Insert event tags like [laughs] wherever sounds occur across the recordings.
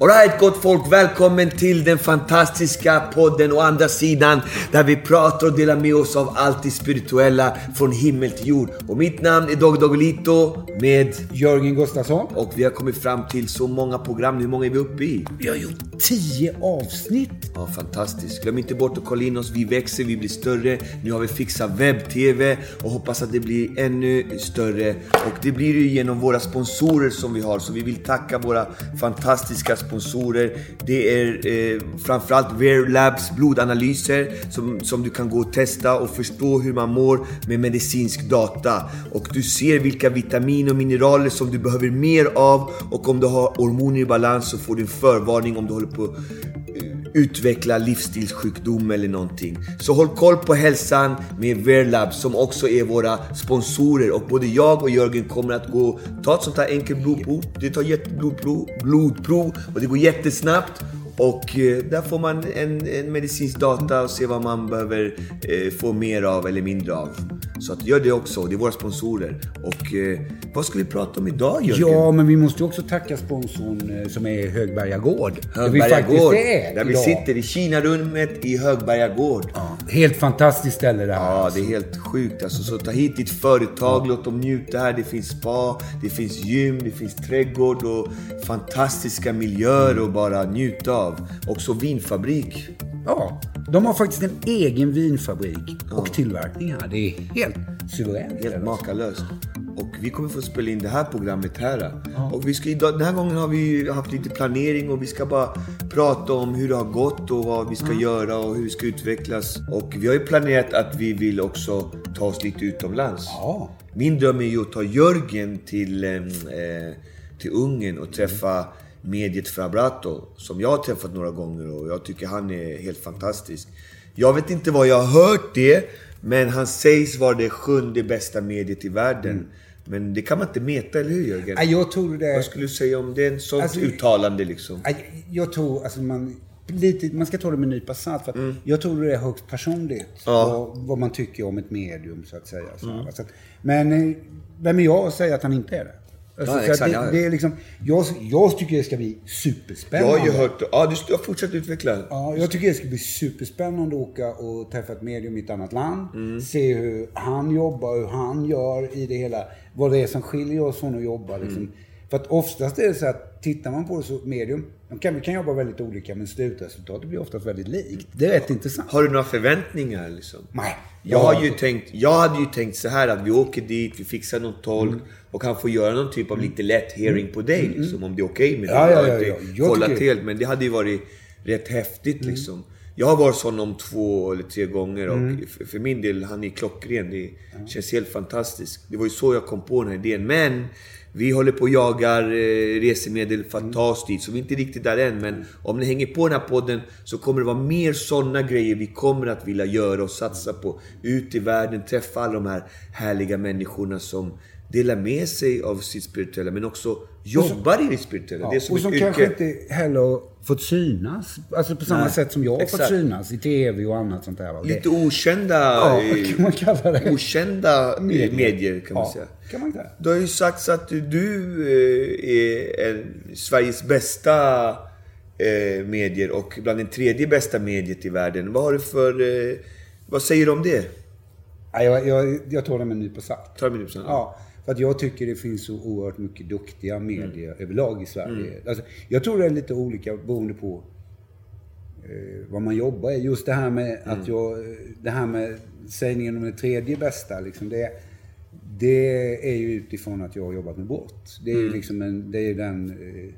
Alright gott folk, välkommen till den fantastiska podden å andra sidan där vi pratar och delar med oss av allt det spirituella från himmel till jord. Och mitt namn är Dog Dogolito med Jörgen Gustafsson. och vi har kommit fram till så många program. Hur många är vi uppe i? Vi har gjort tio avsnitt. Ja, fantastiskt. Glöm inte bort att kolla in oss. Vi växer, vi blir större. Nu har vi fixat webb-tv och hoppas att det blir ännu större. Och det blir ju genom våra sponsorer som vi har. Så vi vill tacka våra fantastiska sponsorer. Det är eh, framförallt Wear Labs blodanalyser som, som du kan gå och testa och förstå hur man mår med medicinsk data. Och du ser vilka vitaminer och mineraler som du behöver mer av. Och om du har hormoner i balans så får du en förvarning om du håller på eh, utveckla livsstilssjukdom eller någonting. Så håll koll på hälsan med Verlab som också är våra sponsorer. Och både jag och Jörgen kommer att gå ta ett sånt här enkelt blodprov. Det tar jätteblodprov blodprov och det går jättesnabbt. Och eh, där får man en, en medicinsk data och se vad man behöver eh, få mer av eller mindre av. Så att gör det också. Det är våra sponsorer. Och eh, vad ska vi prata om idag Jörgen? Ja, men vi måste ju också tacka sponsorn eh, som är Högberga Gård. Där vi Högberga Gård. är Där vi idag. sitter i Kinarummet i Högberga Gård. Ja, helt fantastiskt ställe det här. Ja, alltså. det är helt sjukt. Alltså, så ta hit ditt företag, låt dem njuta här. Det finns spa, det finns gym, det finns trädgård och fantastiska miljöer att bara njuta av. Också vinfabrik. Ja, de har faktiskt en egen vinfabrik och tillverkning här. Det är helt suveränt. Helt makalöst. Och vi kommer få spela in det här programmet här. Och vi ska, den här gången har vi haft lite planering och vi ska bara prata om hur det har gått och vad vi ska göra och hur vi ska utvecklas. Och vi har ju planerat att vi vill också ta oss lite utomlands. Ja. Min dröm är ju att ta Jörgen till, eh, eh, till Ungern och träffa mediet Frabrato. Som jag har träffat några gånger och jag tycker han är helt fantastisk. Jag vet inte vad jag har hört det, men han sägs vara det sjunde bästa mediet i världen. Men det kan man inte mäta, eller hur Jörgen? Nej, Jag tror det... Vad skulle du säga om det? En sånt Alltså, uttalande liksom. Nej, Jag tror, alltså man... Lite, man ska ta det med en nypa salt. För att Jag tror det är högst personligt. Mm. Ja. Mm. Vad, man tycker om ett medium, så att säga. Så här, va. så att, men eh, vem är jag att säga att han inte är det? Alltså, Ja, exakt, det, ja. det är liksom, jag, jag tycker det ska bli Jag superspännande. har ju hört... Ja, du ska fortsätta utveckla. Ja, jag tycker det ska bli superspännande att åka och träffa ett medium i ett annat land. Mm. Se hur han jobbar, hur han gör i det hela. Vad det är som skiljer oss från att jobba. Liksom. Mm. För att oftast är det så att tittar man på det så medium, de kan, vi kan jobba väldigt olika men slutresultatet blir oftast väldigt likt. Det är rätt intressant. Har du några förväntningar liksom? Nej. Jag, har ju tänkt, jag hade ju tänkt så här att vi åker dit, vi fixar någon tolk Mm. Och han får göra någon typ av lite lätt hearing på dig liksom, om det är okej med det. Ja, ja, Jag har ja, inte ja. Kollat tycker- helt, men det hade ju varit rätt häftigt Mm. liksom. Jag har varit sån om två eller tre gånger och för, för min del, han är klockren. Det känns helt fantastiskt. Det var ju så jag kom på den här idén. Men vi håller på och jagar eh, resemedel för att ta oss dit, så vi är inte riktigt där än. Men om ni hänger på den här podden så kommer det vara mer sådana grejer vi kommer att vilja göra och satsa på. Ut i världen, träffa alla de här härliga människorna som delar med sig av sitt spirituella, men också jobbar i det spirituella. det är som och som kanske yrke. inte heller fått synas. Alltså på samma Nej, sätt som jag har fått synas i TV och annat sånt där. Lite okända, Ja, eh, kan man kalla det. okända medier, medier kan man Ja, säga. kan man säga. Det har ju sagts att du eh, är en, Sveriges bästa eh, medier och bland den tredje bästa mediet i världen. Vad har du för... Eh, vad säger du om det? Jag, jag, jag tar det med en nypa salt. Ta det med en Ja, för att jag tycker det finns så oerhört mycket duktiga medier överlag i Sverige. Alltså, jag tror det är lite olika beroende på eh, vad man jobbar i. Just det här med Mm. att jag, det här med sägningen om det tredje bästa, liksom det, det är ju utifrån att jag har jobbat med brott. Det är Mm. ju liksom en, det är den, eh,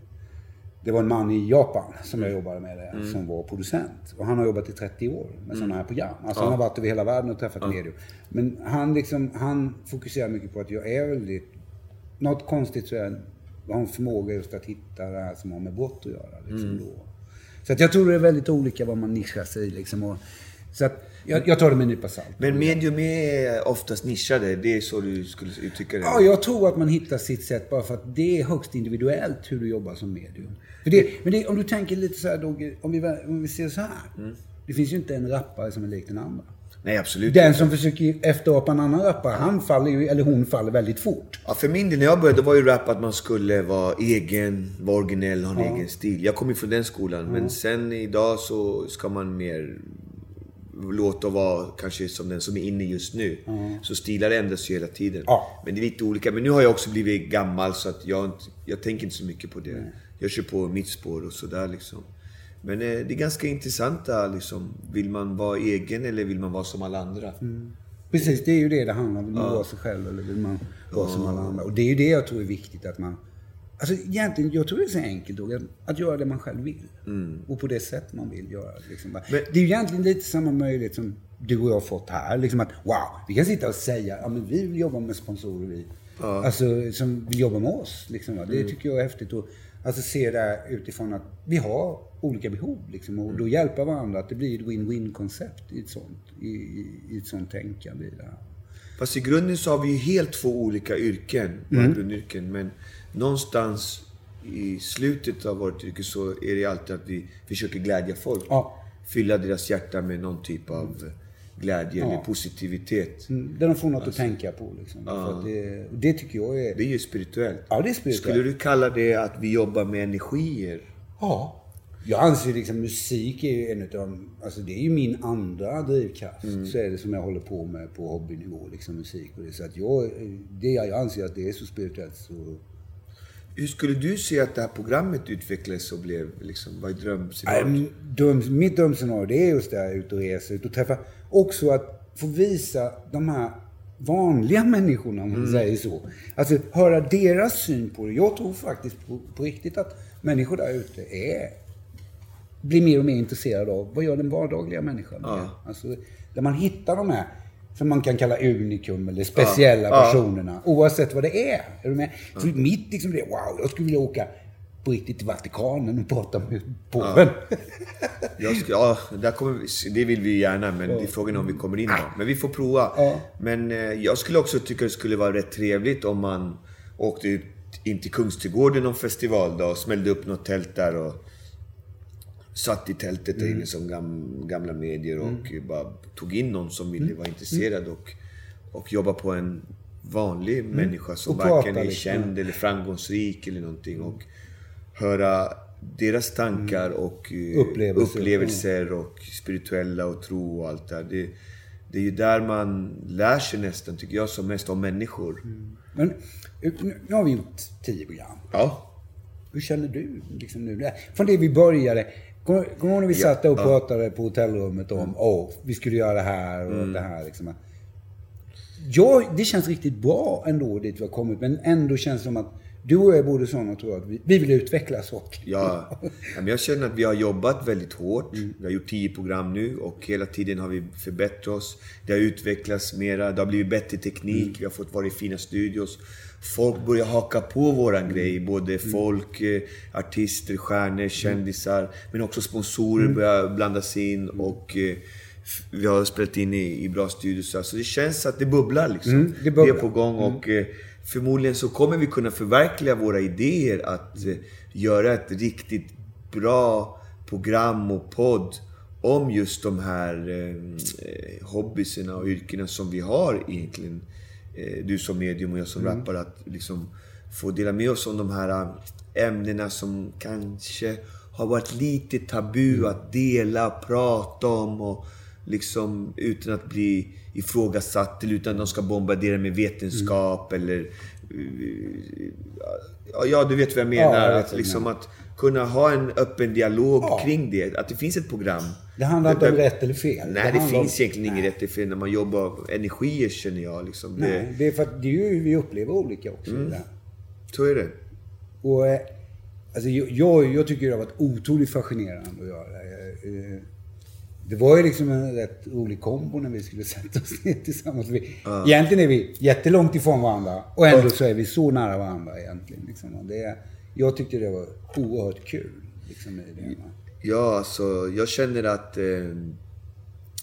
det var en man i Japan som jag jobbade med där, Mm. som var producent. Och han har jobbat i 30 år med sådana här program. Alltså han har varit över hela världen och träffat medier. Men han, liksom, han fokuserar mycket på att jag är väldigt något konstigt så är jag har en förmåga just att hitta det här som har med brott att göra. Liksom, Mm. Så att jag tror det är väldigt olika vad man nischar sig. Liksom, och, så att jag, jag tar det med en nypa salt. Men medium är oftast nischade, det är så du skulle uttrycka det? Ja, jag tror att man hittar sitt sätt bara för att det är högst individuellt hur du jobbar som medium. Det, men det, om du tänker lite så här Dogge, om vi, om vi ser så här. Mm. Det finns ju inte en rappare som är lik den andra. Nej, absolut Den inte. som försöker efterapa en annan rappare, han faller ju, eller hon faller väldigt fort. Ja, för min del, när jag började, var ju rap att man skulle vara egen, vara originell, ha en egen stil. Jag kom ju från den skolan. Men sen idag så ska man mer låta vara kanske som den som är inne just nu. Så stilar ändras ju hela tiden. Ja. Men det är lite olika. Men nu har jag också blivit gammal så att jag, inte, jag tänker inte så mycket på det. Jag kör på mitt spår och sådär liksom. Men eh, det är ganska intressanta liksom. Vill man vara egen eller vill man vara som alla andra? Precis, det är ju det det handlar om. Vill man vara sig själv eller vill man vara som alla andra? Och det är ju det jag tror är viktigt att man... Alltså egentligen, jag tror det är så enkelt då, att, göra det man själv vill. Och på det sätt man vill göra det. Liksom. Men- det är ju egentligen lite samma möjlighet som du och jag har fått här. Liksom att wow, vi kan sitta och säga, ja men vi vill jobba med sponsorer vi. Alltså som vill jobba med oss. Liksom, va? Det tycker jag är häftigt. Och, alltså se det utifrån att vi har olika behov. Liksom, och då hjälpa varandra. Att det blir ett win-win koncept i ett sånt, i, i, i ett sånt tänkande. i det här. Fast i grunden så har vi ju helt två olika yrken, Mm. grundyrken. Men någonstans i slutet av vårt yrke så är det alltid att vi försöker glädja folk. Ja. Fylla deras hjärta med någon typ av glädje eller positivitet. Mm, Där de får något att tänka på. Liksom. Att det, det tycker jag är... Det är ju spirituellt. Ja, det är spirituellt. Skulle du kalla det att vi jobbar med energier? Ja. Jag anser liksom musik är ju en av de, alltså det är ju min andra drivkraft. Mm. Så är det som jag håller på med på hobbynivå, liksom musik och det. Så att jag, det, jag anser att det är så spirituellt så... Hur skulle du se att det här programmet utvecklades och blev liksom, vad är drömscenariot? dröm, mitt drömscenario det är just det här ut och resa, ut och träffa. Också att få visa de här vanliga människorna, om man säger så. Alltså höra deras syn på det. Jag tror faktiskt på, på riktigt att människor där ute är blir mer och mer intresserade av vad gör den vardagliga människan? Ja. Alltså, där man hittar de här som man kan kalla unikum eller speciella Ja. Ja. personerna. Oavsett vad det är. Är du med? För mitt liksom det, wow, jag skulle vilja åka på riktigt till Vatikanen och prata med påven. Jag ska, ja, där kommer vi, det vill vi gärna, men det är frågan om vi kommer in då. Men vi får prova. Ja. Men eh, jag skulle också tycka det skulle vara rätt trevligt om man åkte ut in till Kungsträdgården någon festivaldag och smällde upp något tält där och satt i tältet där inne som gam, gamla medier och bara tog in någon som ville vara intresserad och, och jobba på en vanlig människa som Och prata varken är liksom. känd eller framgångsrik eller någonting. Och höra deras tankar och eh, Upplevelser. upplevelser och spirituella och tro och allt där. Det, det är ju där man lär sig nästan, tycker jag, som mest om människor. Men nu nu har vi gjort tio program. Ja. Hur känner du liksom nu? Från det vi började. Kommer kommer du ihåg när vi satt där och ja. pratade på hotellrummet om åh, vi skulle göra det här och det här liksom. Ja, det känns riktigt bra ändå dit vi har kommit. Men ändå känns det som att du och jag är både sådana tror jag, att vi, vi vill utvecklas och... Ja, men jag känner att vi har jobbat väldigt hårt. Vi har gjort tio program nu och hela tiden har vi förbättrat oss. Det har utvecklats mera, det har blivit bättre teknik, vi har fått vara i fina studios. Folk börjar haka på våran grej. Både folk, eh, artister, stjärnor, kändisar. Men också sponsorer börjar blandas in och eh, vi har spelat in i, i bra studios. Så det känns att det bubblar liksom. Mm, det bubblar. är på gång och eh, förmodligen så kommer vi kunna förverkliga våra idéer att eh, göra ett riktigt bra program och podd om just de här eh, hobbyerna och yrkena som vi har egentligen. Eh, du som medium och jag som rappare. Att liksom få dela med oss om de här eh, ämnena som kanske har varit lite tabu att dela, prata om och liksom utan att bli ifrågasatt eller utan att de ska bombardera med vetenskap eller Ja, ja, du vet vad jag menar. Ja, jag att, liksom menar. att kunna ha en öppen dialog Ja. kring det. Att det finns ett program. Det handlar inte om Det- rätt eller fel. Nej, det, om- finns egentligen Nej. inget rätt eller fel när man jobbar energier känner jag. Liksom. Det, Nej, det är för att det är ju, vi upplever olika också. Mm. det här. Så är det. Och, eh, alltså, jag- jag, jag tycker det har varit otroligt fascinerande att göra det. Var ju liksom en rätt rolig kombo när vi skulle [laughs] sätta oss ner tillsammans. Vi, Egentligen är vi jättelångt ifrån varandra och ändå så är vi så nära varandra egentligen. Liksom. Det, jag tyckte det var oerhört kul. Liksom, i det. va. Ja, alltså jag känner att... Eh,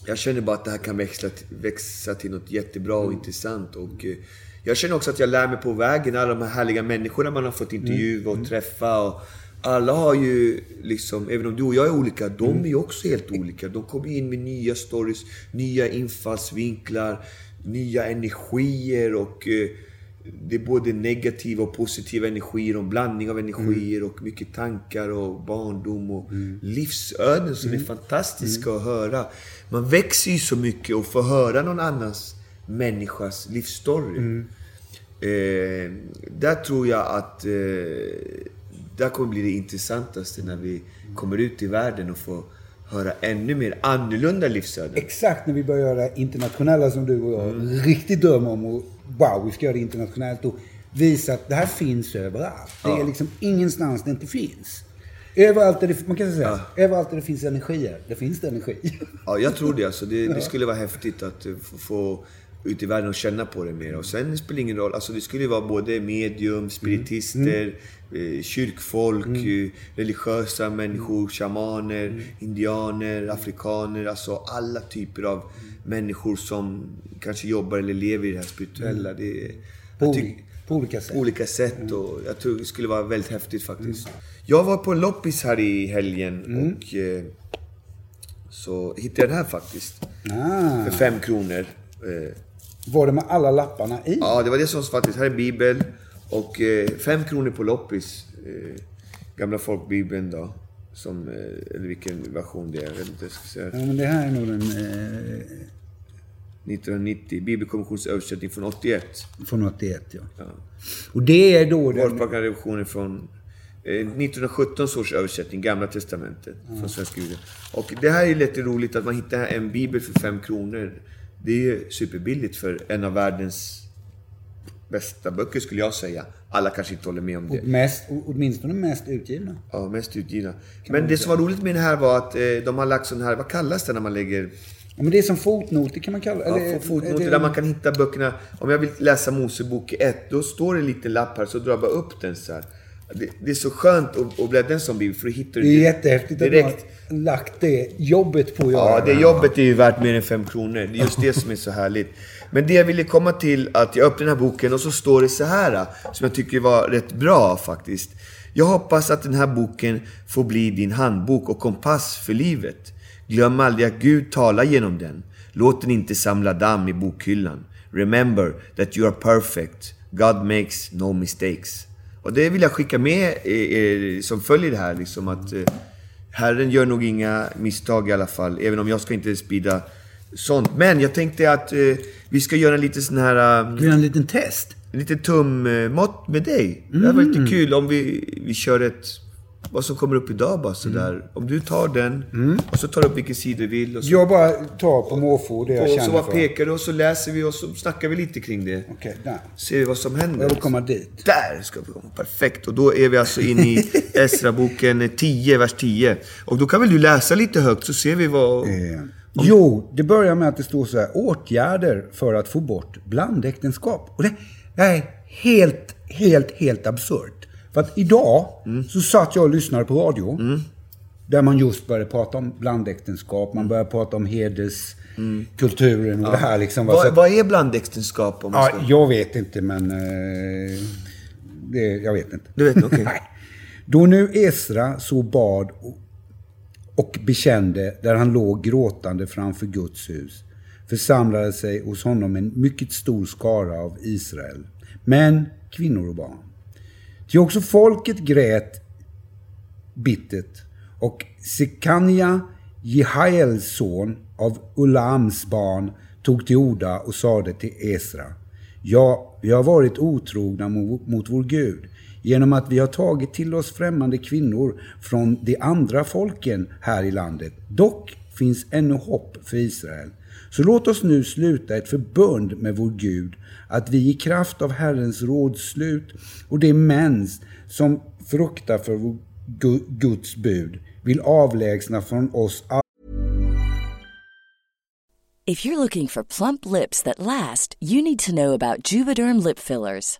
jag känner bara att det här kan växla, växa till något jättebra och intressant. Och, eh, jag känner också att jag lär mig på vägen. Alla de här härliga människorna man har fått intervjua och träffa. Och alla har ju liksom, även om du och jag är olika, de är ju också helt olika. De kommer in med nya stories, nya infallsvinklar, nya energier och eh, det är både negativa och positiva energier och blandning av energier och mycket tankar och barndom och livsöden som är fantastiska att höra. Man växer ju så mycket och får höra någon annans människas livsstory. Eh, där tror jag att eh, där kommer bli det intressantaste när vi kommer ut i världen och får höra ännu mer annorlunda livsöden. Exakt när vi börjar göra internationella som du och jag Mm. riktigt drömmer om. Och, wow, vi ska göra det internationellt och visa att det här finns överallt. Det är liksom ingenstans det inte finns. Överallt där det, man kan säga, överallt där det finns energier, det finns det energi. Ja, jag tror det. Alltså, det, det skulle vara häftigt att eh, få, få ut i världen och känna på det mer. Och sen spelar det ingen roll. Alltså, det skulle vara både medium, spiritister, eh, kyrkfolk, eh, religiösa människor, shamaner, indianer, afrikaner. Alltså alla typer av människor som kanske jobbar eller lever i det här spirituella. Det, På, tycker- på olika sätt. på olika sätt och jag tror det skulle vara väldigt häftigt faktiskt. Jag var på en loppis här i helgen och eh, så hittade jag den här faktiskt. Ah, För fem kronor. Eh, var det med alla lapparna i? ja, det var det som faktiskt. Här är Bibel och eh, fem kronor på loppis. Eh, gamla folkbibeln då. Som, eh, eller vilken version det är. Jag vet inte, jag ska säga. Ja, men det här är nog den eh, 1990. Bibelkommissionens översättning från 81. från 81, ja. Och det är då den... Våldsprakande revisionen från eh, 1917 års översättning, Gamla Testamentet, från svenska Bibeln. Och det här är lite roligt att man hittar en bibel för fem kronor. Det är ju superbilligt för en av världens bästa böcker skulle jag säga. Alla kanske inte håller med om det. Och mest, åtminstone mest utgivna. Ja, mest utgivna. Men det som var roligt med den här var att eh, de har lagt sån här, vad kallas det när man lägger Ja, men det är som fotnoter kan man kalla Ja, eller- fotnoter det- där man kan hitta böckerna. Om jag vill läsa Mosebok 1, då står det en liten lapp här, så drar jag bara upp den så här. Det, det är så skönt att, att bläddra en sån bibel, för då hittar du Det är jättehäftigt att direkt. man har lagt det jobbet på att göra Ja, det jobbet är ju värt mer än fem kronor. Det är just det som är så härligt. Men det jag ville komma till, att jag öppnade den här boken och så står det så här, som jag tycker var rätt bra faktiskt. Jag hoppas att den här boken får bli din handbok och kompass för livet. Glöm aldrig att Gud talar genom den. Låt den inte samla damm i bokhyllan. Remember that you are perfect. God makes no mistakes. Och det vill jag skicka med er, som följer det här, liksom att eh, Herren gör nog inga misstag i alla fall, även om jag ska inte sprida sånt. Men jag tänkte att eh, vi ska göra en liten sån här... eh, Vi gör en liten test. en liten tummått med dig. Det här var lite kul om vi, vi kör ett... Vad som kommer upp idag bara sådär. Om du tar den och så tar du upp vilken sida du vill. Och så, Jag bara tar på måfå det jag och så känner bara för. pekar du och så läser vi och så snackar vi lite kring det. Okej, där. Ser vi vad som händer. Jag vill komma dit. Där ska vi komma. Perfekt. Och då är vi alltså inne i [laughs] Esra-boken 10, vers 10. Och då kan väl du läsa lite högt så ser vi vad... Jo, det börjar med att det står så här. Åtgärder för att få bort blandäktenskap. Och det, det är helt, helt, helt absurt. För att idag så satt jag och lyssnade på radio. Där man just började prata om blandäktenskap. Man började prata om hederskulturen och det här liksom. Så Vad, vad är blandäktenskap? Om Ja, ska... jag vet inte, men... Eh, det, jag vet inte. Du vet inte, okej. [laughs] Nej. Då nu Esra så bad och, bekände där han låg gråtande framför Guds hus församlade sig hos honom en mycket stor skara av Israel, män, kvinnor och barn. Ty också folket grät bittert och Sekania, Jehaels son av Ulams barn, tog till orda och sade till Esra. Ja, vi har varit otrogna mot vår Gud genom att vi har tagit till oss främmande kvinnor från de andra folken här i landet. Dock finns ännu hopp för Israel. Så låt oss nu sluta ett förbund med vår Gud, att vi i kraft av Herrens rådslut och de män som fruktar för vår Guds bud vill avlägsna från oss alla If you're looking for plump lips that last, you need to know about Juvederm lip fillers.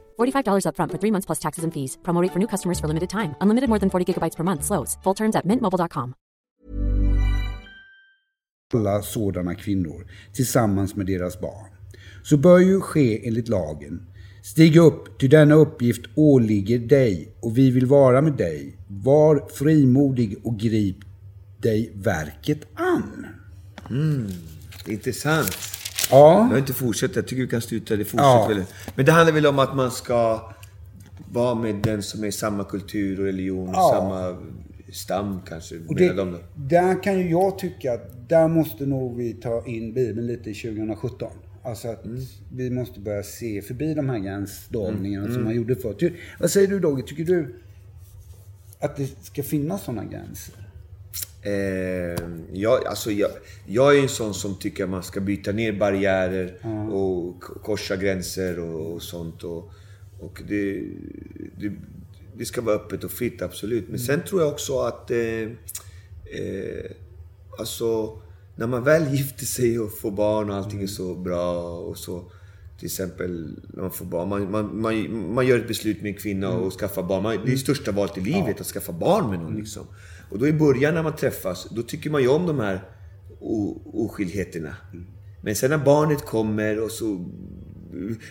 $45 upfront for three months plus taxes and fees. Promo rate for new customers for limited time. Unlimited more than 40 gigabytes per month. Slows. Full terms at mintmobile.com. alla sådana kvinnor tillsammans med deras barn. Så bör ju ske enligt lagen. Stig upp, ty denna uppgift åligger dig och vi vill vara med dig. Var frimodig och grip dig verket an. Intressant. Ja, Jag har inte fortsatt, jag tycker vi kan sluta det. Ja. väl. Men det handlar väl om att man ska vara med den som är samma kultur och religion och Ja. samma stam kanske. och det, de där kan ju jag tycka att där måste nog vi ta in Bibeln lite i 2017. Alltså att Mm. vi måste börja se förbi de här gränsdragningarna Mm. som man gjorde förr. Vad säger du Dogge? Tycker du att det ska finnas sådana gränser? Eh, jag, alltså jag, jag är en sån som tycker att man ska byta ner barriärer och k- korsa gränser och, och sånt. Och, och det, det, det ska vara öppet och fritt, absolut. Men sen tror jag också att... Eh, eh, alltså, när man väl gifter sig och får barn och allting är så bra och så... Till exempel när man får barn. Man, man, man, man gör ett beslut med en kvinna och skaffar barn. Man, det är det största valet i livet, att skaffa barn med någon. Liksom. Och då i början när man träffas, då tycker man ju om de här o- oskildheterna. Men sen när barnet kommer och så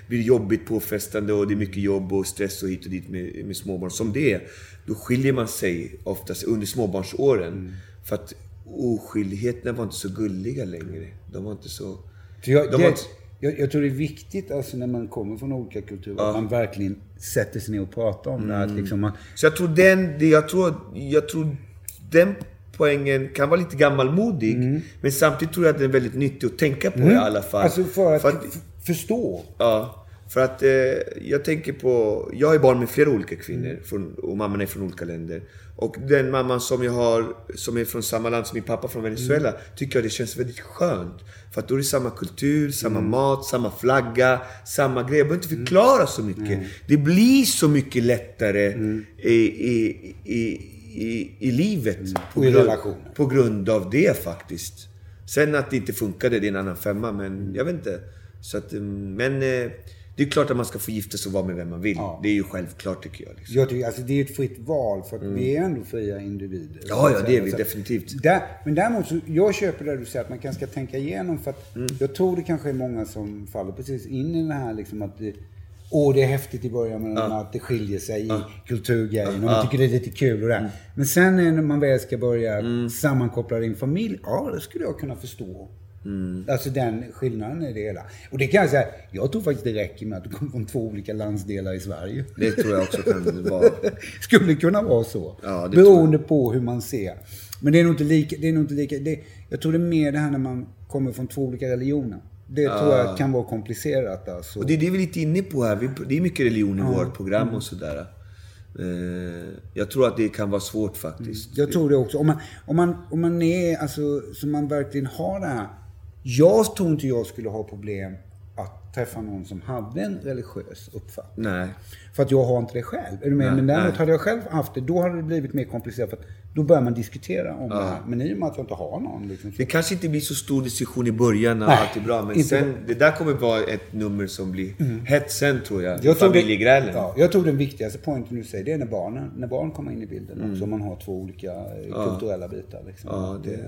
blir det jobbigt, påfrestande och det är mycket jobb och stress och hit och dit med, med småbarn som det är. Då skiljer man sig oftast under småbarnsåren. För att oskyldigheterna var inte så gulliga längre. De var inte så... Jag, De har inte- jag, jag tror det är viktigt alltså när man kommer från olika kulturer att man verkligen sätter sig ner och pratar om det. Att liksom man, Så jag tror den, jag tror, jag tror den poängen kan vara lite gammalmodig. Men samtidigt tror jag att den är väldigt nyttig att tänka på i alla fall. Alltså för att, För f- förstå. Ja, för att eh, jag tänker på... Jag har ju barn med flera olika kvinnor från, och mamman är från olika länder. Och den mamman som jag har, som är från samma land som min pappa från Venezuela, tycker jag det känns väldigt skönt. För att då är det samma kultur, samma mat, samma flagga, samma grej. Jag behöver inte förklara så mycket. Det blir så mycket lättare i, i, i, i, i livet. På Och i grund- relationer. På grund av det faktiskt. Sen att det inte funkade, det är en annan femma. Men jag vet inte. Så att, mm, men eh, det är klart att man ska få gifta sig och vara med vem man vill. Det är ju självklart tycker jag. Liksom. Jag tycker, alltså det är ett fritt val för att vi är ändå fria individer. Ja, ja, det är vi Så- definitivt. Där, men däremot så, jag köper det du säger att man kanske ska tänka igenom för att Mm. jag tror det kanske är många som faller precis in i det här liksom att det, Åh, det är häftigt i början men att det skiljer sig i kulturgrejen och man tycker det är lite kul och det. Men sen när man väl ska börja sammankoppla din familj, ja det skulle jag kunna förstå. Alltså den skillnaden i det hela. Och det kan jag säga, jag tror faktiskt det räcker med att du kommer från två olika landsdelar i Sverige. Det tror jag också kan vara. [laughs] Skulle kunna vara så. Ja, Beroende på hur man ser. Men det är nog inte lika, det är nog inte lika, det, jag tror det är mer det här när man kommer från två olika religioner. Det tror jag kan vara komplicerat alltså. Och det är det vi är lite inne på här. Det är mycket religion i vårt program och sådär. Eh, jag tror att det kan vara svårt faktiskt. Jag tror det också. Om man, om man, om man är, alltså, så man verkligen har det här. Jag tror inte jag skulle ha problem träffa någon som hade en religiös uppfattning. Nej. För att jag har inte det själv. Är du med? Nej, Men däremot nej. hade jag själv haft det, då hade det blivit mer komplicerat. För att då börjar man diskutera om det här. Men i och med att jag inte har någon. Liksom, Det kanske inte blir så stor diskussion i början när Nej, allt är bra. Men sen, det där kommer vara ett nummer som blir hett sen tror jag. jag Familjegrälen. ja, jag tror den viktigaste poängen du säger, det är när barnen, när barn kommer in i bilden Mm. också. Om man har två olika eh, kulturella bitar. Liksom. Ja, det,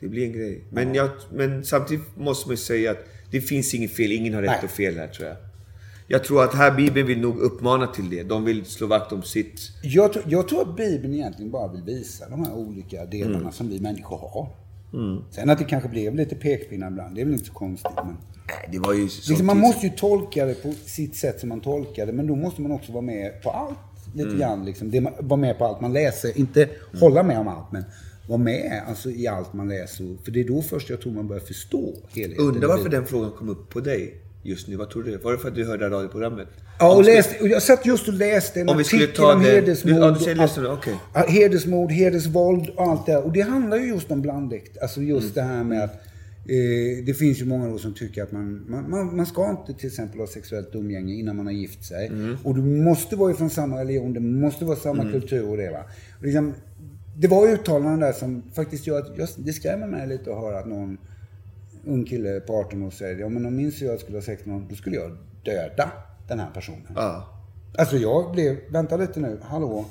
det blir en grej. Men, jag, men samtidigt måste man ju säga att det finns inget fel. Ingen har rätt Nej. och fel här tror jag. Jag tror att här Bibeln vill nog uppmana till det. De vill slå vakt om sitt. Jag, tror- jag tror att Bibeln egentligen bara vill visa de här olika delarna Mm. som vi människor har. Sen att det kanske blev lite pekpinnar ibland, det är väl inte så konstigt. Men, Nej, det var ju så liksom, man måste ju tolka det på sitt sätt som man tolkar det, men då måste man också vara med på allt. Lite Mm. grann liksom. Det, vara med på allt man läser. Inte hålla med om allt, men vara med alltså, i allt man läser. För det är då först jag tror man börjar förstå helheten. Undrar varför den frågan kom upp på dig just nu. Vad tror du? Var det för att du hörde radioprogrammet? Ja, och skulle- läste, och jag satt just och läste en Om vi skulle ta om det- hedersmord. Ja, du läste. Ja, Hedersmord, hedersvåld och allt det här. Och det handlar ju just om blandäkt. Alltså just Mm. det här med att eh, det finns ju många då som tycker att man, man, man, man ska inte till exempel ha sexuellt umgänge innan man har gift sig. Mm. Och du måste vara ifrån samma religion, det måste vara samma kultur och det va. Och liksom, det var uttalanden där som faktiskt gör att, just, det skrämmer mig lite att höra att någon ung kille på 18 år säger ja men om min syra skulle ha sex med någon, då skulle jag döda den här personen. Ja. Alltså jag blev, vänta lite nu, hallå.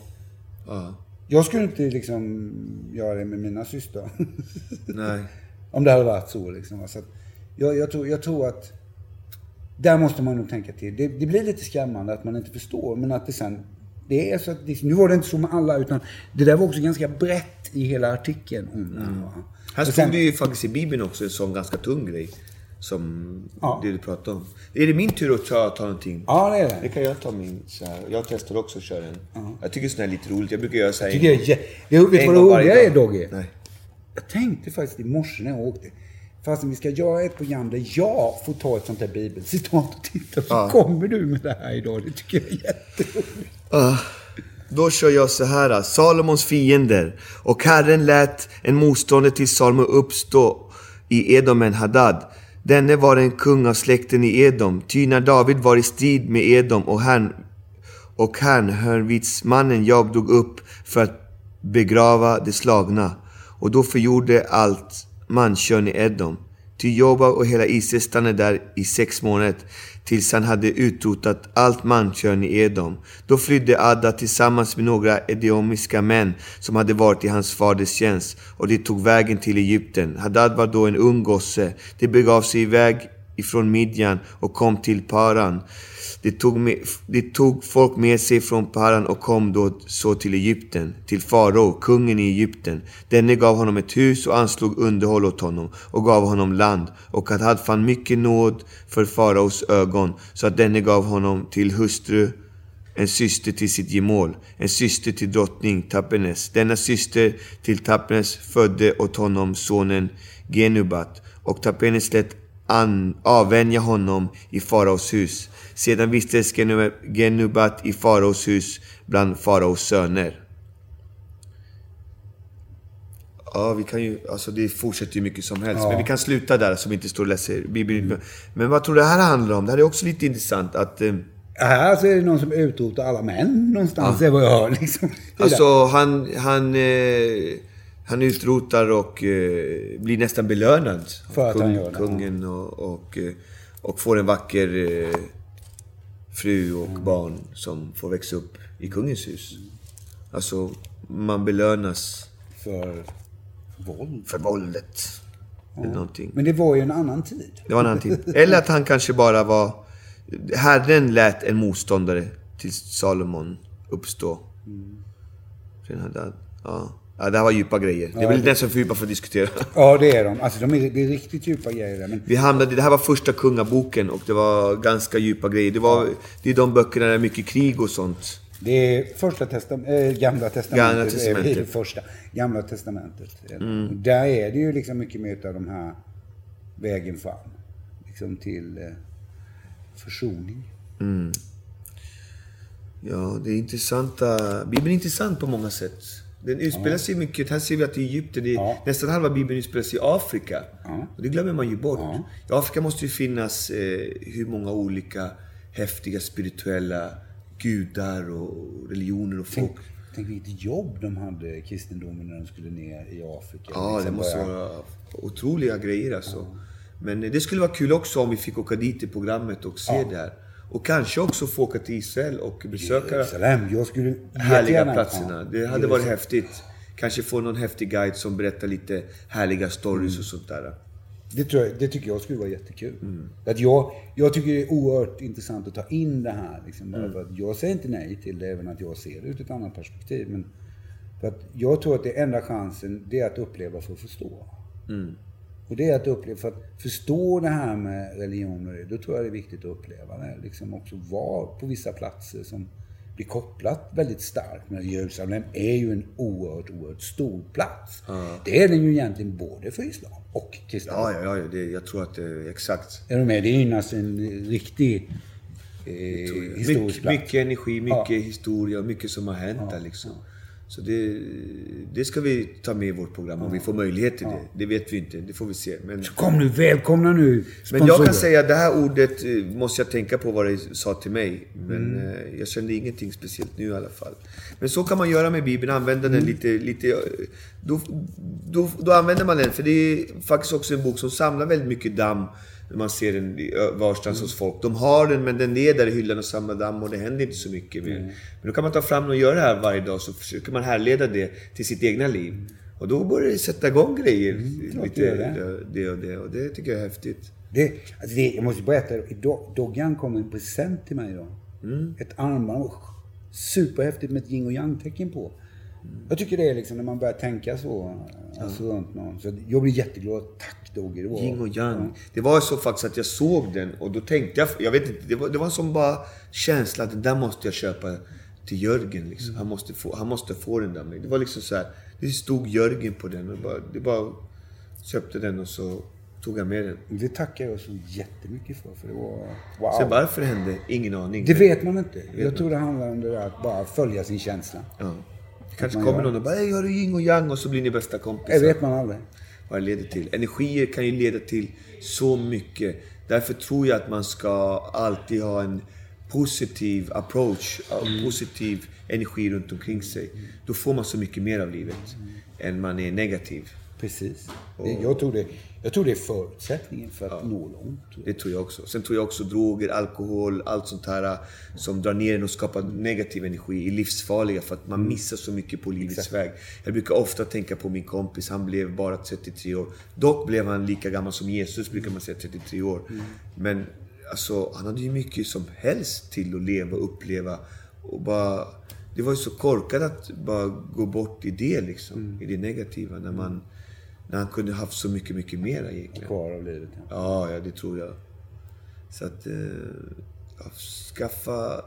Ja. Jag skulle inte liksom göra det med mina systrar. [laughs] Nej. Om det hade varit så liksom. Så att jag, jag, tror, jag tror att där måste man nog tänka till. Det, det blir lite skrämmande att man inte förstår, men att det sen det är så att, nu var det inte så med alla, utan det där var också ganska brett i hela artikeln. Om va? Här stod det ju faktiskt i Bibeln också en sån ganska tung grej. Som Ja. det du pratade om. Är det min tur att ta, ta någonting? Ja, det är Det det. kan jag ta min så här. Jag testar också att köra en. Jag tycker sånt här är lite roligt. Jag brukar göra så här. Tycker jag, är jä- det, vet du en vad det roliga är. Dogge? Nej. Jag tänkte faktiskt i morse när jag åkte. Fast vi ska göra ett program där jag får ta ett sånt här bibelcitat och titta. Så Ja. kommer du med det här idag. Det tycker jag är jätteroligt. Uh, Då kör jag så här. Salomons fiender. Och Herren lät en motståndare till Salomo uppstå i Edomen Hadad. Denne var en kung av släkten i Edom. Ty när David var i strid med Edom och Herrn och Härnhörnvidsmannen Job dog upp för att begrava de slagna. Och då förgjorde allt mankön i Edom. Ty Joba och hela Israel stannade där i sex månader tills han hade utrotat allt mankön i Edom. Då flydde Adda tillsammans med några edomiska män som hade varit i hans faders tjänst och de tog vägen till Egypten. Hadad var då en ung gosse. De begav sig iväg ifrån Midjan och kom till Paran. De tog, med, de tog folk med sig från Paran och kom då så till Egypten, till farao, kungen i Egypten. Denne gav honom ett hus och anslog underhåll åt honom och gav honom land. Och Kadhad fann mycket nåd för faraos ögon, så att denne gav honom till hustru en syster till sitt gemål, en syster till drottning Tapenes. Denna syster till Tapenes födde åt honom sonen Genubat, och Tapenes lät an, avvänja honom i faraos hus. Sedan vistades Genu- Genubat i faraos hus bland faraos söner. Ja, vi kan ju, alltså det fortsätter ju mycket som helst. Men vi kan sluta där så vi inte står och läser Bibeln. Men vad tror du det här handlar om? Det här är också lite intressant att... Eh, Här så är det någon som utrotar alla män någonstans, är vad jag hör. Liksom. Alltså han, han, eh, han utrotar och eh, blir nästan belönad. För att han gör det, Kungen och, och, eh, och får en vacker eh, fru och Mm. barn som får växa upp i kungens hus. Alltså, man belönas För våld. för våldet. Eller någonting. Men det var ju en annan tid. Det var en annan tid. Eller att han kanske bara var... Herren lät en motståndare till Salomon uppstå. Sen hade han, ja. Ja, det här var djupa grejer. Det är väl nästan för djupa för att diskutera. [laughs] Ja, det är de. Alltså, de är, det är riktigt djupa grejer där. Men Vi hamnade, det här var första kungaboken och det var ganska djupa grejer. Det, var, det är de böckerna där det är mycket krig och sånt. det är första testam äh, gamla testamentet. Gamla Det är testamentet. det första. Gamla testamentet. Och Där är det ju liksom mycket mer av de här vägen fram. Liksom till eh, försoning. Ja, det är intressanta... Bibeln är intressant på många sätt. Den utspelar sig mycket... Här ser vi att det är Egypten. Det är, Ja. Nästan halva Bibeln utspelar sig i Afrika. Ja. Och det glömmer man ju bort. Ja. I Afrika måste ju finnas eh, hur många olika häftiga spirituella gudar och religioner och folk. Tänk, tänk vilket jobb de hade, kristendomen, när de skulle ner i Afrika. Ja, det Liksom måste bara- vara otroliga grejer alltså. Men eh, det skulle vara kul också om vi fick åka dit i programmet och se det här. Och kanske också få åka till Israel och besöka Jerusalem. Jag skulle härliga platserna. Det hade varit häftigt. Kanske få någon häftig guide som berättar lite härliga stories och sånt där. Det, tror jag, det tycker jag skulle vara jättekul. Att jag, jag tycker det är oerhört intressant att ta in det här. Liksom, för att jag säger inte nej till det, även att jag ser det ur ett annat perspektiv. Men för att jag tror att det enda chansen, det är att uppleva för att förstå. Och det är att uppleva, för att förstå det här med religioner, då tror jag det är viktigt att uppleva det. Liksom också vara på vissa platser som blir kopplat väldigt starkt. Men Jerusalem är ju en oerhört, oerhört stor plats. Det är den ju egentligen både för islam och kristendom. Ja, ja, ja. Det, jag tror att det är exakt. Är du med? Det är ju alltså en riktig eh, historisk Mycket, plats. mycket energi, mycket Ja. historia, mycket som har hänt där liksom. Så det, det ska vi ta med i vårt program om vi får möjlighet till det. Det vet vi inte, det får vi se. Men, Kom nu, välkomna nu men jag sponsorer. kan säga att det här ordet eh, måste jag tänka på vad det sa till mig. Men Mm. eh, jag kände ingenting speciellt nu i alla fall. Men så kan man göra med Bibeln, använda Mm. den lite... lite eh, då, då, då använder man den, för det är faktiskt också en bok som samlar väldigt mycket damm man ser den varstans Mm. hos folk. De har den, men den är där i hyllan och samlar damm och det händer inte så mycket mer. Mm. Men då kan man ta fram den och göra det här varje dag, så försöker man härleda det till sitt egna liv. Och då börjar det sätta igång grejer. klart lite, det det. och det. Och det tycker jag är häftigt. Det, alltså det, jag måste berätta, Doggan kom en present till mig idag. Mm. Ett armband. Superhäftigt med ett yin och yang-tecken på. Jag tycker det är liksom när man börjar tänka så. Alltså runt någon. Så jag blir jätteglad. Tack Dogge. Det var, Yin och yang. Det var så faktiskt att jag såg den och då tänkte jag, jag vet inte, det var, det var som bara känsla att den där måste jag köpa till Jörgen liksom. Han måste få, han måste få den där. Det var liksom så här, det stod Jörgen på den och bara, det bara köpte den och så tog jag med den. Det tackar jag så jättemycket för. För det var... Wow. Sen varför det hände, ingen aning. Det vet man inte. Jag tror det handlar om det där att bara följa sin känsla. Ja. Det kanske kommer gör. någon och bara Hej, har du yin och yang? Och så blir ni bästa kompisar. Det vet man aldrig. vad det leder till. Energier kan ju leda till så mycket. Därför tror jag att man ska alltid ha en positiv approach, en positiv energi runt omkring sig. Då får man så mycket mer av livet än man är negativ. Precis. Det, jag, tror det, jag tror det är förutsättningen för att nå långt. Det tror jag också. Sen tror jag också droger, alkohol, allt sånt här äh, som drar ner en och skapar negativ energi är livsfarliga för att man missar så mycket på livets väg. Jag brukar ofta tänka på min kompis, han blev bara 33 år. Dock blev han lika gammal som Jesus, brukar man säga, 33 år. Men alltså, han hade ju mycket som helst till att leva och uppleva. Och bara, det var ju så korkat att bara gå bort i det liksom, i det negativa. När, man, när han kunde haft så mycket, mycket mera egentligen. Kvar av livet. Ja. Ja, ja, det tror jag. Så att... Eh, ja, skaffa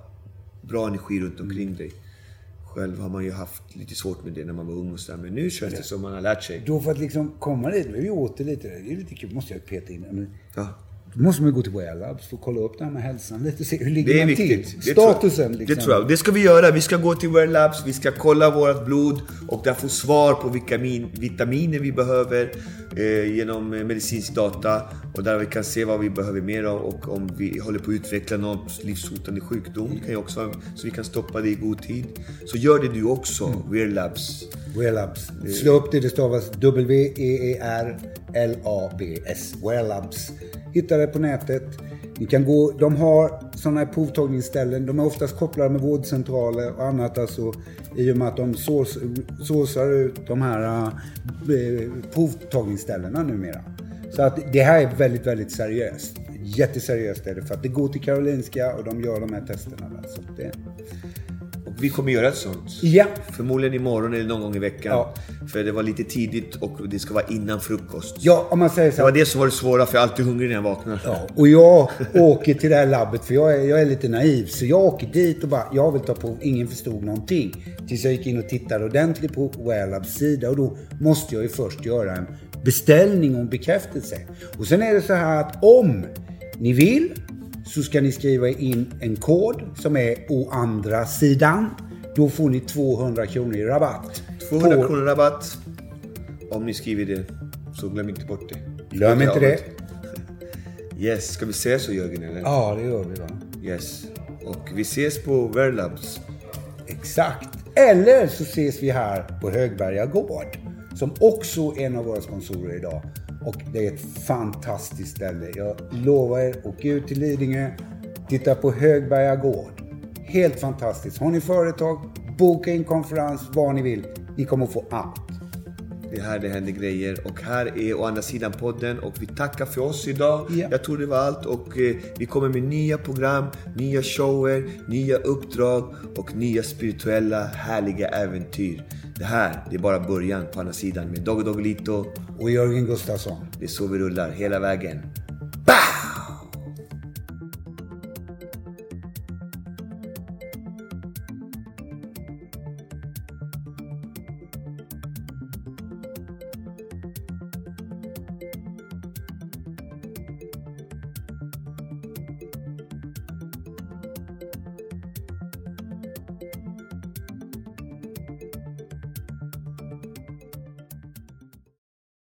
bra energi runt omkring dig. Själv har man ju haft lite svårt med det när man var ung och sådär. Men nu känns det som man har lärt sig. Då för att liksom komma dit, då är vi åter lite, det är lite kul, måste jag peta in. Men Ja. Då måste man gå till Well Labs för att kolla upp det här med hälsan lite, se hur ligger Det är man viktigt. till? Det jag. Statusen liksom. Det tror jag. Det ska vi göra. Vi ska gå till Wear Labs, vi ska kolla vårt blod och där få svar på vilka min, vitaminer vi behöver eh, genom eh, medicinsk data. Och där vi kan se vad vi behöver mer av och om vi håller på att utveckla någon livshotande sjukdom. Kan ju också, så vi kan stoppa det i god tid. Så gör det du också, Wear Labs. Well Labs. Slå upp det, det stavas W-E-E-R-L-A-B-S. Well Labs. Hitta det på nätet. Ni kan gå, de har sådana här provtagningsställen. De är oftast kopplade med vårdcentraler och annat. Alltså, I och med att de såsar sourcar ut de här eh, provtagningsställena numera. Så att det här är väldigt, väldigt seriöst. Jätteseriöst är det för att det går till Karolinska och de gör de här testerna där. Så det, vi kommer göra ett sånt. Ja. Förmodligen imorgon eller någon gång i veckan. Ja. För det var lite tidigt och det ska vara innan frukost. Ja, om man säger så Det var det som var det svåra, för jag är alltid hungrig när jag vaknar. Ja, och jag åker till det här labbet för jag är, jag är lite naiv. Så jag åker dit och bara, jag vill ta prov. Ingen förstod någonting. Tills jag gick in och tittade ordentligt på Wellabs sida och då måste jag ju först göra en beställning och en bekräftelse. Och sen är det så här att om ni vill så ska ni skriva in en kod som är å andra sidan. Då får ni 200 kronor i rabatt. 200 På- kronor rabatt. Om ni skriver det, så glöm inte bort det. Glöm inte det. [laughs] Yes, ska vi säga så Jörgen eller? Ja, det gör vi va. Yes. Och vi ses på Verlabs. Exakt. Eller så ses vi här på Högberga Gård. Som också är en av våra sponsorer idag. Och det är ett fantastiskt ställe. Jag lovar er, åk ut till Lidingö. Titta på Högberga Gård. Helt fantastiskt. Har ni företag, boka in konferens, vad ni vill. Ni kommer få allt. Det är här det händer grejer. Och här är å andra sidan podden. Och vi tackar för oss idag. Ja. Jag tror det var allt. Och eh, vi kommer med nya program, nya shower, nya uppdrag och nya spirituella härliga äventyr. Det här, det är bara början på andra sidan med Dogge Doggelito. Och Jörgen Gustafsson. Det är så vi rullar hela vägen.